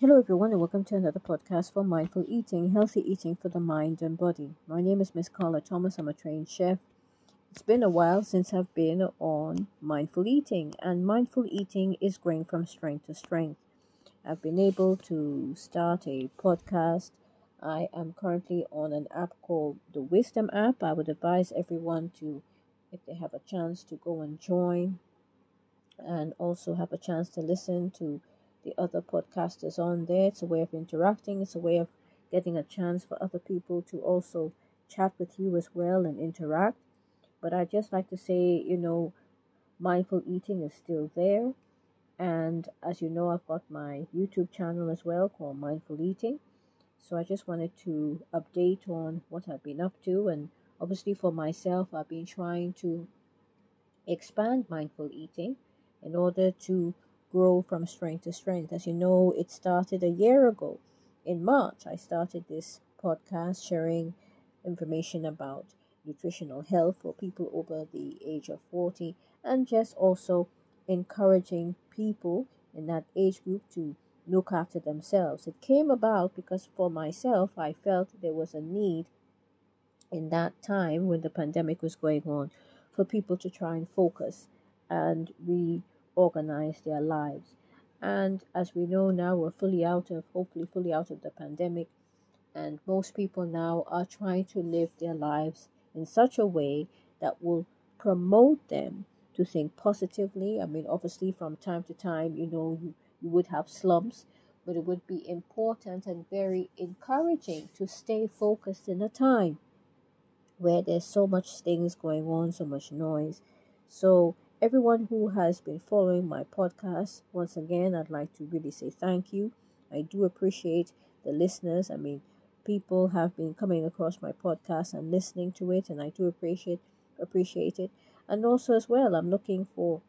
Hello, everyone, and welcome to another podcast for mindful eating, healthy eating for the mind and body. My name is Miss Carla Thomas. I'm a trained chef. It's been a while since I've been on mindful eating, and mindful eating is growing from strength to strength. I've been able to start a podcast. I am currently on an app called the Wisdom app. I would advise everyone to, if they have a chance, to go and join and also have a chance to listen to the other podcasters on there. It's a way of interacting, it's a way of getting a chance for other people to also chat with you as well and interact. But I just like to say, you know, mindful eating is still there. And as you know, I've got my YouTube channel as well called Mindful Eating. So I just wanted to update on what I've been up to. And obviously, for myself, I've been trying to expand mindful eating in order to grow from strength to strength. As you know, it started a year ago. In March, I started this podcast sharing information about nutritional health for people over the age of 40 and just also encouraging people in that age group to look after themselves. It came about because for myself, I felt there was a need in that time when the pandemic was going on for people to try and focus and we organize their lives. And as we know now, we're fully out of, hopefully, fully out of the pandemic. And most people now are trying to live their lives in such a way that will promote them to think positively. I mean, obviously, from time to time, you know, you, you would have slumps, but it would be important and very encouraging to stay focused in a time where there's so much things going on, so much noise. So everyone who has been following my podcast, once again, I'd like to really say thank you. I do appreciate the listeners. I mean, people have been coming across my podcast and listening to it, and I do appreciate appreciate it. And also, as well, I'm looking for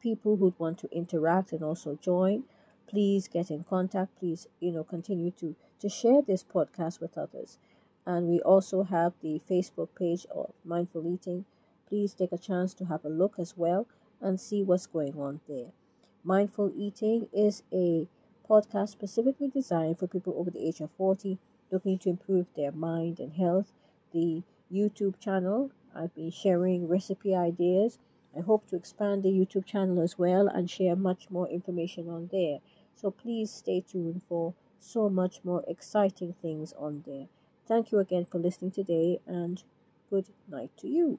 people who'd want to interact and also join. Please get in contact. Please, you know, continue to to share this podcast with others. And we also have the Facebook page of Mindful Eating please take a chance to have a look as well and see what's going on there. Mindful Eating is a podcast specifically designed for people over the age of 40 looking to improve their mind and health. The YouTube channel, I've been sharing recipe ideas. I hope to expand the YouTube channel as well and share much more information on there. So please stay tuned for so much more exciting things on there. Thank you again for listening today and good night to you.